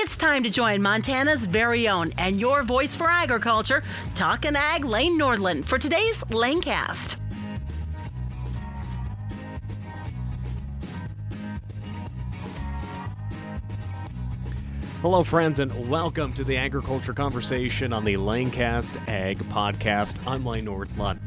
It's time to join Montana's very own and your voice for agriculture, Talkin' Ag Lane Nordlund, for today's Lanecast. Hello, friends, and welcome to the Agriculture Conversation on the Lanecast Ag Podcast. I'm Lane Nordlund.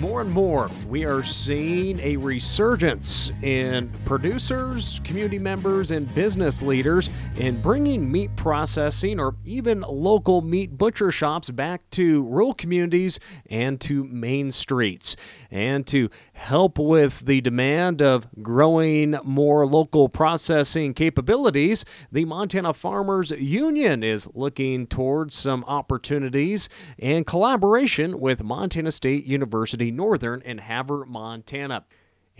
More and more, we are seeing a resurgence in producers, community members, and business leaders in bringing meat processing or even local meat butcher shops back to rural communities and to main streets. And to help with the demand of growing more local processing capabilities, the Montana Farmers Union is looking towards some opportunities and collaboration with Montana State University Northern in Havre, Montana.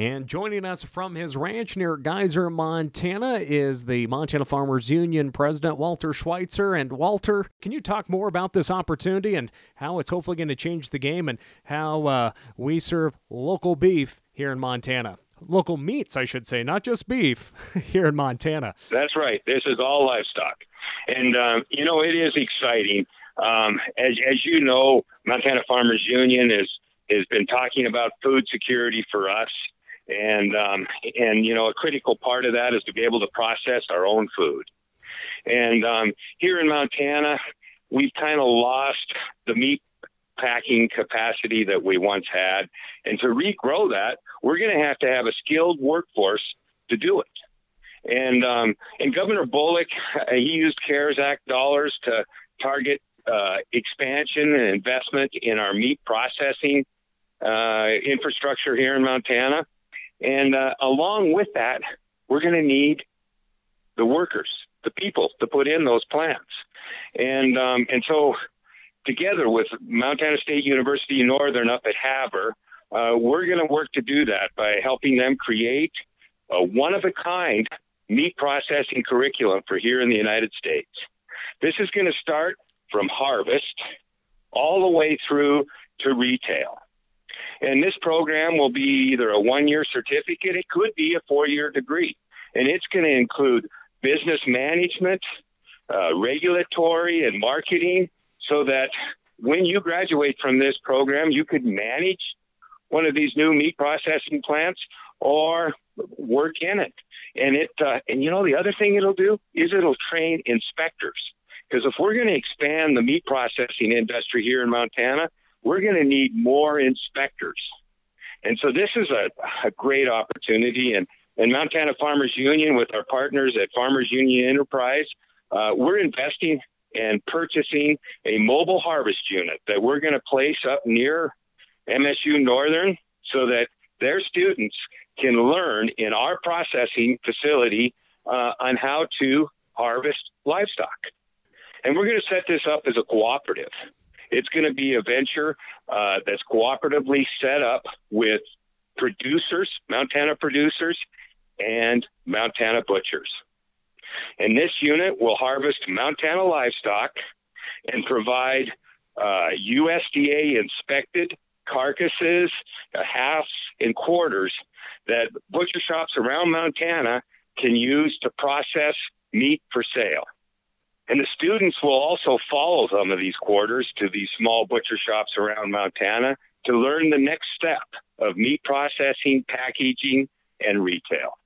And joining us from his ranch near Geyser, Montana, is the Montana Farmers Union President, Walter Schweitzer. And Walter, can you talk more about this opportunity and how it's hopefully going to change the game and how uh, we serve local beef here in Montana? Local meats, I should say, not just beef here in Montana. That's right. This is all livestock. And, um, you know, it is exciting. Um, as, as you know, Montana Farmers Union is has been talking about food security for us. And, um, and, you know, a critical part of that is to be able to process our own food. And um, here in Montana, we've kind of lost the meat packing capacity that we once had. And to regrow that, we're going to have to have a skilled workforce to do it. And um, and Governor Bullock, he used CARES Act dollars to target uh, expansion and investment in our meat processing uh, infrastructure here in Montana. And uh, along with that, we're going to need the workers, the people to put in those plants. And um, and so, together with Montana State University Northern up at Havre, uh, we're going to work to do that by helping them create a one of a kind meat processing curriculum for here in the United States. This is going to start from harvest all the way through to retail. And this program will be either a one year certificate, it could be a four year degree. And it's going to include business management, uh, regulatory, and marketing so that when you graduate from this program, you could manage one of these new meat processing plants or work in it. And it, uh, and you know, the other thing it'll do is it'll train inspectors. Because if we're going to expand the meat processing industry here in Montana, we're going to need more inspectors. And so this is a, a great opportunity. And, and Montana Farmers Union, with our partners at Farmers Union Enterprise, uh, we're investing and purchasing a mobile harvest unit that we're going to place up near MSU Northern so that their students can learn in our processing facility uh, on how to harvest livestock. And we're going to set this up as a cooperative. It's going to be a venture uh, that's cooperatively set up with producers, Montana producers, and Montana butchers. And this unit will harvest Montana livestock and provide uh, USDA inspected carcasses, uh, halves, and quarters that butcher shops around Montana can use to process meat for sale. And the students will also follow some of these quarters to these small butcher shops around Montana to learn the next step of meat processing, packaging, and retail.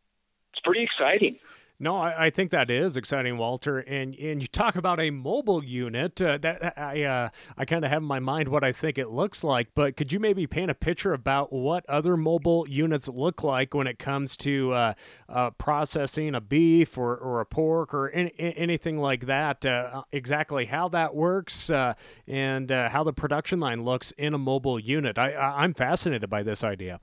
It's pretty exciting. No, I, I, think that is exciting, Walter. And and you talk about a mobile unit uh, that I uh, I kind of have in my mind what I think it looks like. But could you maybe paint a picture about what other mobile units look like when it comes to uh, uh processing a beef or, or a pork or any, anything like that? Uh, exactly how that works uh, and how the production line looks in a mobile unit. I, I I'm fascinated by this idea.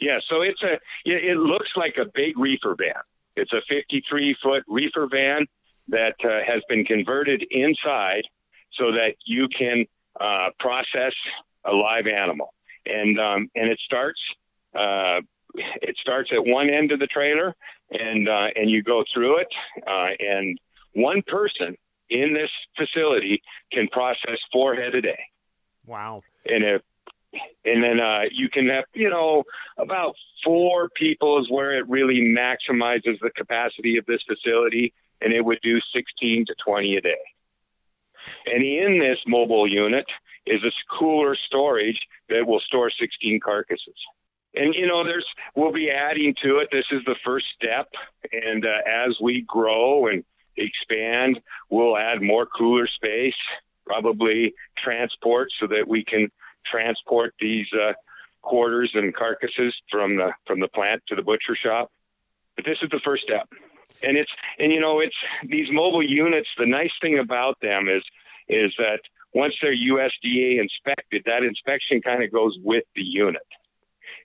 Yeah, so it's a it looks like a big reefer van. It's a 53 foot reefer van that uh, has been converted inside so that you can uh, process a live animal. And, um, and it starts, uh, it starts at one end of the trailer and, uh, and you go through it. Uh, and one person in this facility can process four head a day. Wow. And if and then uh, you can have you know about four people is where it really maximizes the capacity of this facility and it would do 16 to 20 a day. And in this mobile unit is a cooler storage that will store 16 carcasses. And you know, there's we'll be adding to it. This is the first step, and uh, as we grow and expand, we'll add more cooler space, probably transport, so that we can transport these uh, quarters and carcasses from the from the plant to the butcher shop. But this is the first step, and it's and you know it's these mobile units. The nice thing about them is is that once they're USDA inspected, that inspection kind of goes with the unit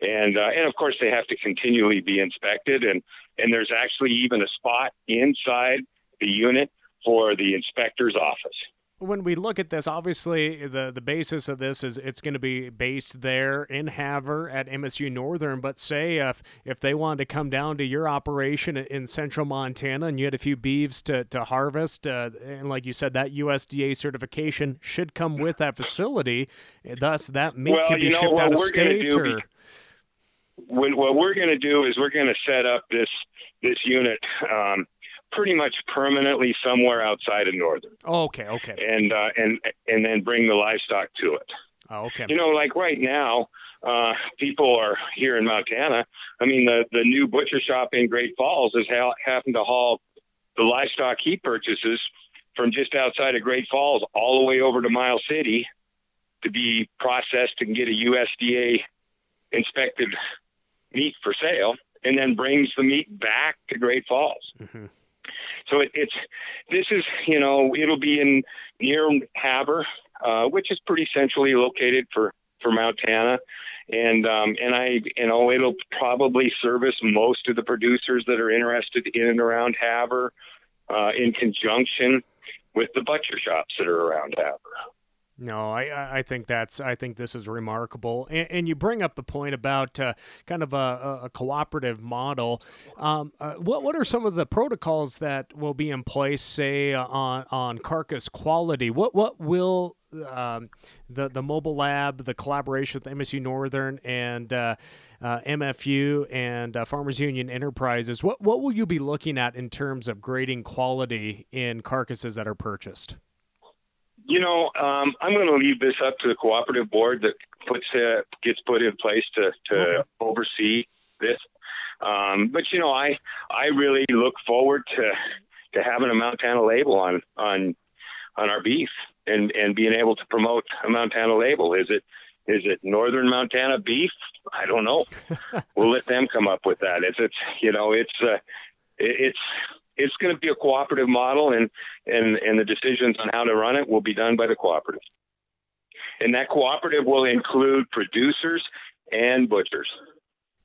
and uh, and of course they have to continually be inspected and and there's actually even a spot inside the unit for the inspector's office when we look at this, obviously the the basis of this is it's going to be based there in Havre at MSU Northern. But say if if they wanted to come down to your operation in central Montana and you had a few beeves to to harvest, uh, and like you said, that USDA certification should come with that facility. Thus, that meat well, can be shipped out of state. Or what we're going to do is we're going to set up this this unit um, pretty much permanently somewhere outside of northern. Oh, okay, okay. And uh, and and then bring the livestock to it. Oh, okay. You know, like right now, uh, people are here in Montana. I mean, the the new butcher shop in Great Falls is ha- having to haul the livestock he purchases from just outside of Great Falls all the way over to Miles City to be processed and get a USDA inspected meat for sale and then brings the meat back to Great Falls. Mm-hmm. So it, it's this is you know it'll be in near Havre, uh, which is pretty centrally located for for Montana, and um, and I you know it'll probably service most of the producers that are interested in and around Havre, uh, in conjunction with the butcher shops that are around Havre. No, I, I think that's I think this is remarkable, and, and you bring up the point about uh, kind of a, a cooperative model. Um, uh, what what are some of the protocols that will be in place, say on on carcass quality? What what will um, the the mobile lab, the collaboration with MSU Northern and uh, uh MFU and uh, Farmers Union Enterprises? What what will you be looking at in terms of grading quality in carcasses that are purchased? You know, um, I'm going to leave this up to the cooperative board that puts uh, gets put in place to to okay. oversee this. Um, but you know, I I really look forward to to having a Montana label on on on our beef and and being able to promote a Montana label. Is it is it Northern Montana beef? I don't know. we'll let them come up with that. It's it's you know it's uh, it's it's going to be a cooperative model, and and and the decisions on how to run it will be done by the cooperative. And that cooperative will include producers and butchers.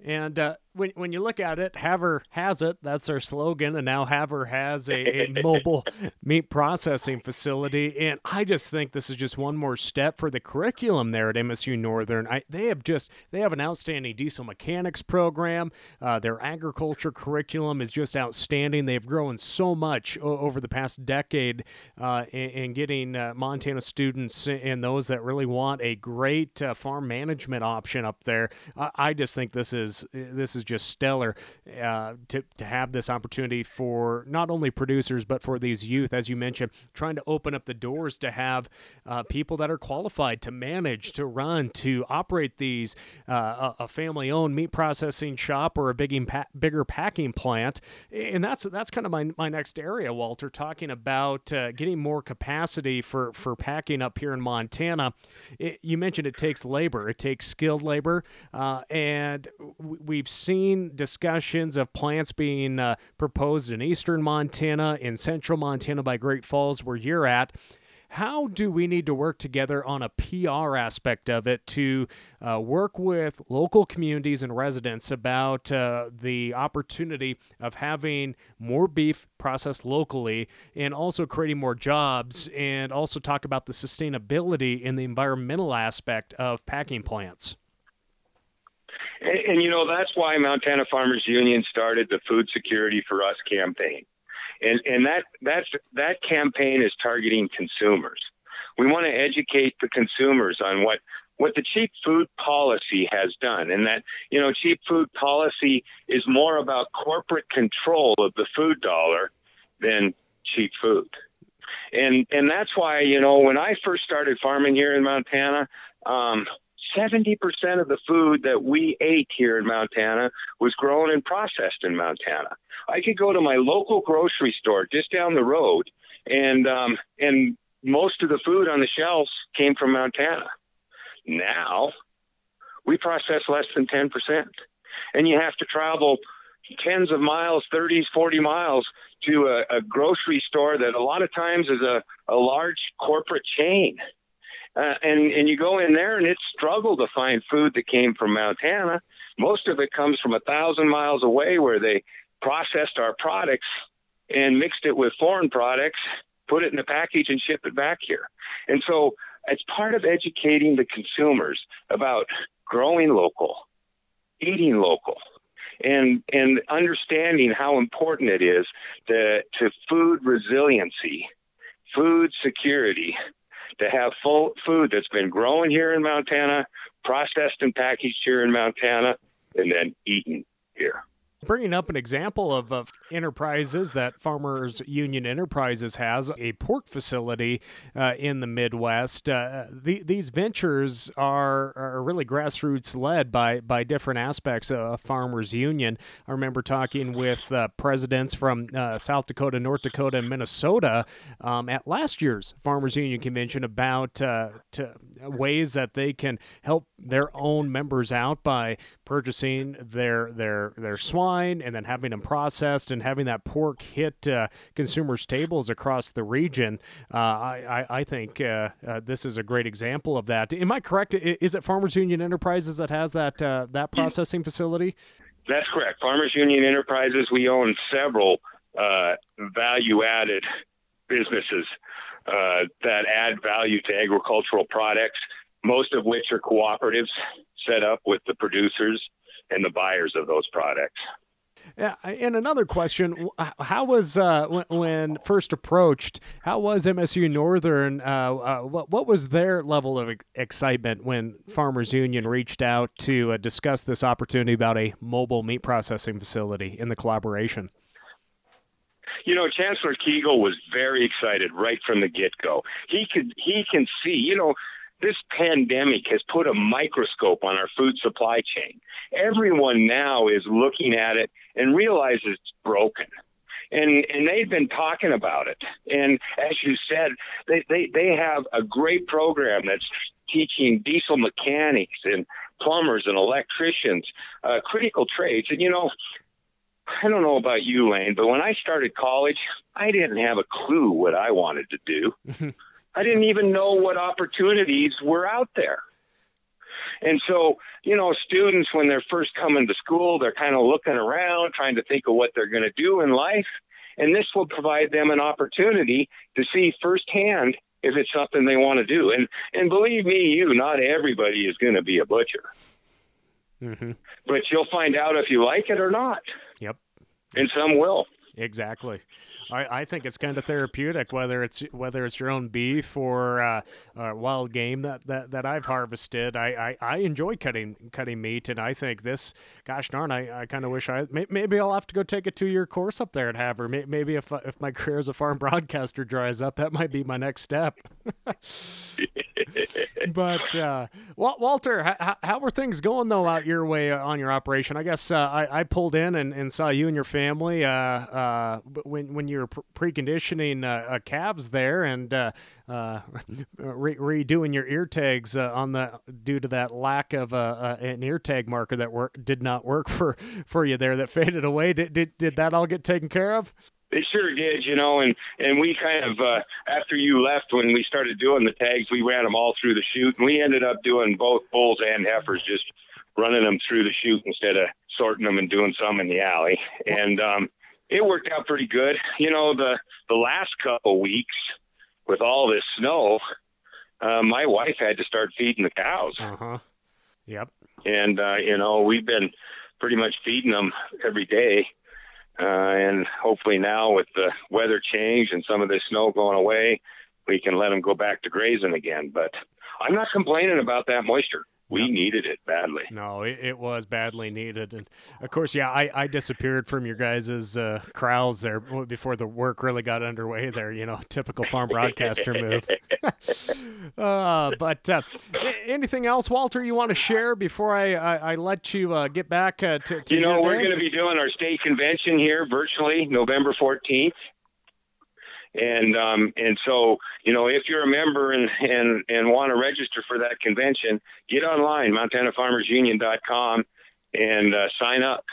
And uh, when when you look at it, Havre has it. That's our slogan, and now Havre has a, a mobile meat processing facility. And I just think this is just one more step for the curriculum there at MSU Northern. I, they have just they have an outstanding diesel mechanics program. Uh, their agriculture curriculum is just outstanding. They've grown so much o- over the past decade uh, in, in, getting uh, Montana students and those that really want a great uh, farm management option up there. I, I just think this is this is is just stellar uh, to, to have this opportunity for not only producers, but for these youth, as you mentioned, trying to open up the doors to have uh, people that are qualified to manage, to run, to operate these, uh, a, family owned meat processing shop or a big, bigger packing plant. And that's, that's kind of my, my next area, Walter, talking about uh, getting more capacity for, for packing up here in Montana. It, you mentioned it takes labor, it takes skilled labor. Uh, and we've seen seen discussions of plants being uh, proposed in eastern Montana, in central Montana by Great Falls, where you're at. How do we need to work together on a PR aspect of it to uh, work with local communities and residents about uh, the opportunity of having more beef processed locally and also creating more jobs and also talk about the sustainability and the environmental aspect of packing plants? And, and, you know, that's why Montana Farmers Union started the Food Security for Us campaign. And, and that, that's, that campaign is targeting consumers. We want to educate the consumers on what, what the cheap food policy has done. And that, you know, cheap food policy is more about corporate control of the food dollar than cheap food. And and that's why you know when I first started farming here in Montana, um, 70% of the food that we ate here in Montana was grown and processed in Montana. I could go to my local grocery store just down the road, and um, and most of the food on the shelves came from Montana. Now, we process less than 10%. And you have to travel tens of miles, 30s, 40 miles to a, a grocery store that a lot of times is a, a large corporate chain. Uh, and, and you go in there and it's struggle to find food that came from Montana. Most of it comes from a thousand miles away where they processed our products and mixed it with foreign products, put it in a package and ship it back here. And so it's part of educating the consumers about growing local, eating local, and and understanding how important it is to to food resiliency, food security, to have full food that's been grown here in Montana, processed and packaged here in Montana, and then eaten here bringing up an example of, of, enterprises that Farmers Union Enterprises has a pork facility uh, in the Midwest. Uh, the, these ventures are, are really grassroots led by, by different aspects of Farmers Union. I remember talking with uh, presidents from uh, South Dakota, North Dakota, and Minnesota um, at last year's Farmers Union convention about uh, ways that they can help their own members out by purchasing their their their swine and then having them processed and having that pork hit uh, consumers' tables across the region. Uh, I, I, I think uh, uh this is a great example of that. Am I correct? Is it Farmers Union Enterprises that has that uh, that processing facility? That's correct. Farmers Union Enterprises. We own several uh, value-added businesses that add value to agricultural products most of which are cooperatives set up with the producers and the buyers of those products. Yeah, and another question: How was uh, when, when, first approached? How was MSU Northern? Uh, uh, what, what was their level of excitement when Farmers Union reached out to uh, discuss this opportunity about a mobile meat processing facility in the collaboration? You know, Chancellor Kegel was very excited right from the get go. He could he can see. You know, this pandemic has put a microscope on our food supply chain. Everyone now is looking at it and realizes it's broken. And, and they've been talking about it. And as you said, they, they, they have a great program that's teaching diesel mechanics and plumbers and electricians, uh, critical trades. And you know, I don't know about you, Lane, but when I started college, I didn't have a clue what I wanted to do. I didn't even know what opportunities were out there. And so, you know, students, when they're first coming to school, they're kind of looking around, trying to think of what they're going to do in life. And this will provide them an opportunity to see firsthand if it's something they want to do. And and believe me, you, not everybody is going to be a butcher. Mm-hmm. But you'll find out if you like it or not. Yep. And some will. Exactly. I, I think it's kind of therapeutic, whether it's whether it's your own beef or uh, uh, wild game that, that, that I've harvested. I, I, I enjoy cutting cutting meat, and I think this, gosh darn, I, I kind of wish I maybe I'll have to go take a two year course up there at Havre. Maybe if if my career as a farm broadcaster dries up, that might be my next step. but uh, Walter, how, how are things going though out your way on your operation? I guess uh, I, I pulled in and, and saw you and your family uh, uh, when when you were preconditioning uh, calves there and re- redoing your ear tags on the due to that lack of an ear tag marker that work, did not work for, for you there that faded away. Did, did did that all get taken care of? They sure did, you know, and and we kind of uh, after you left when we started doing the tags, we ran them all through the chute, and we ended up doing both bulls and heifers, just running them through the chute instead of sorting them and doing some in the alley, and um, it worked out pretty good. You know, the the last couple weeks with all this snow, uh, my wife had to start feeding the cows. Uh huh. Yep. And uh, you know, we've been pretty much feeding them every day uh, and hopefully now with the weather change and some of the snow going away, we can let them go back to grazing again. But I'm not complaining about that moisture. We needed it badly. No, it, it, was badly needed, and of course, yeah, I, I disappeared from your guys' uh, crowds there before the work really got underway. There, you know, typical farm broadcaster move. uh, but uh, anything else, Walter, you want to share before I I, I let you uh, get back uh, to, to You know, we're going to be doing our state convention here virtually November fourteenth and um, and so you know if you're a member and and and want to register for that convention, get online MontanaFarmersUnion.com and uh, sign up.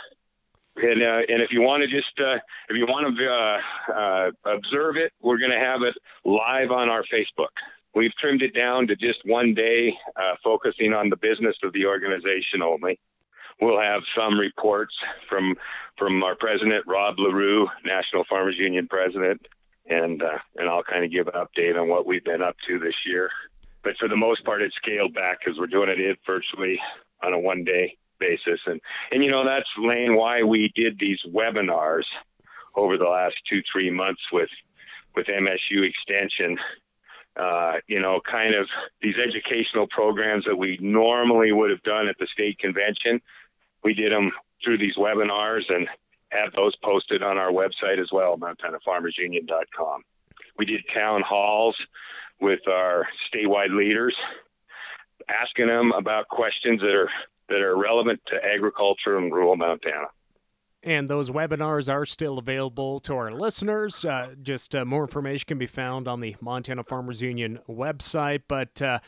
And uh, and if you want to just uh, if you want to uh, uh, observe it, we're going to have it live on our Facebook. We've trimmed it down to just one day, uh, focusing on the business of the organization only. We'll have some reports from from our president Rob Larew, National Farmers Union president, and uh, and I'll kind of give an update on what we've been up to this year. But for the most part, it's scaled back because we're doing it virtually on a one day basis, and and you know that's Lane why we did these webinars over the last two three months with with MSU Extension. Uh, you know, kind of these educational programs that we normally would have done at the state convention. We did them through these webinars, and have those posted on our website as well, MontanaFarmersUnion.com. We did town halls with our statewide leaders, asking them about questions that are that are relevant to agriculture in rural Montana. And those webinars are still available to our listeners. Uh, just uh, more information can be found on the Montana Farmers Union website. But uh,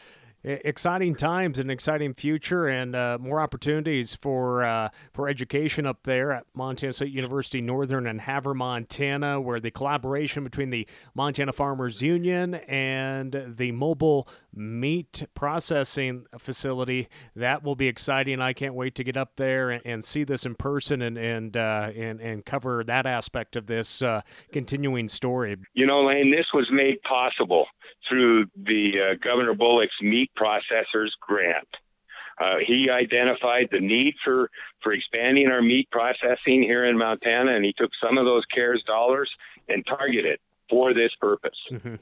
exciting times and exciting future and uh, more opportunities for uh, for education up there at Montana State University Northern and Havre, Montana, where the collaboration between the Montana Farmers Union and the mobile meat processing facility that will be exciting. I can't wait to get up there and, and see this in person and and uh, and and cover that aspect of this uh, continuing story. You know, Lane, this was made possible through the uh, Governor Bullock's meat processors grant. Uh, he identified the need for, for expanding our meat processing here in Montana, and he took some of those CARES dollars and targeted for this purpose. Mm-hmm.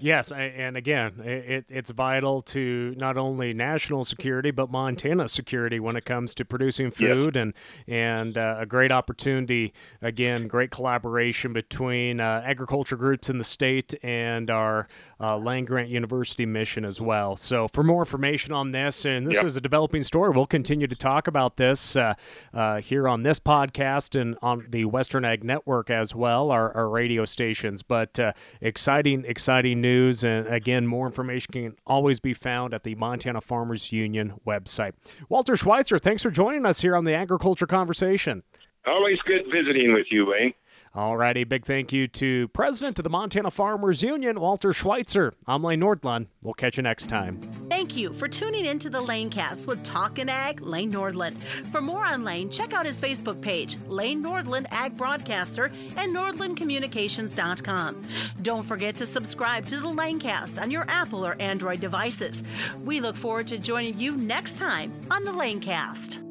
Yes, and again, it, it's vital to not only national security but Montana security when it comes to producing food, yep. and and uh, a great opportunity. Again, great collaboration between uh, agriculture groups in the state and our uh, land grant university mission as well. So, for more information on this, and this yep. is a developing story, we'll continue to talk about this uh, uh, here on this podcast and on the Western Ag Network as well, our, our radio stations. But uh, exciting, exciting news news. And again, more information can always be found at the Montana Farmers Union website. Walter Schweitzer, thanks for joining us here on the Agriculture Conversation. Always good visiting with you, Wayne. All righty. Big thank you to President of the Montana Farmers Union, Walter Schweitzer. I'm Lane Nordlund. We'll catch you next time. Thank you for tuning in to the Lanecast with Talkin' Ag, Lane Nordlund. For more on Lane, check out his Facebook page, Lane Nordlund Ag Broadcaster, and NordlundCommunications.com. Don't forget to subscribe to the Lanecast on your Apple or Android devices. We look forward to joining you next time on the Lanecast.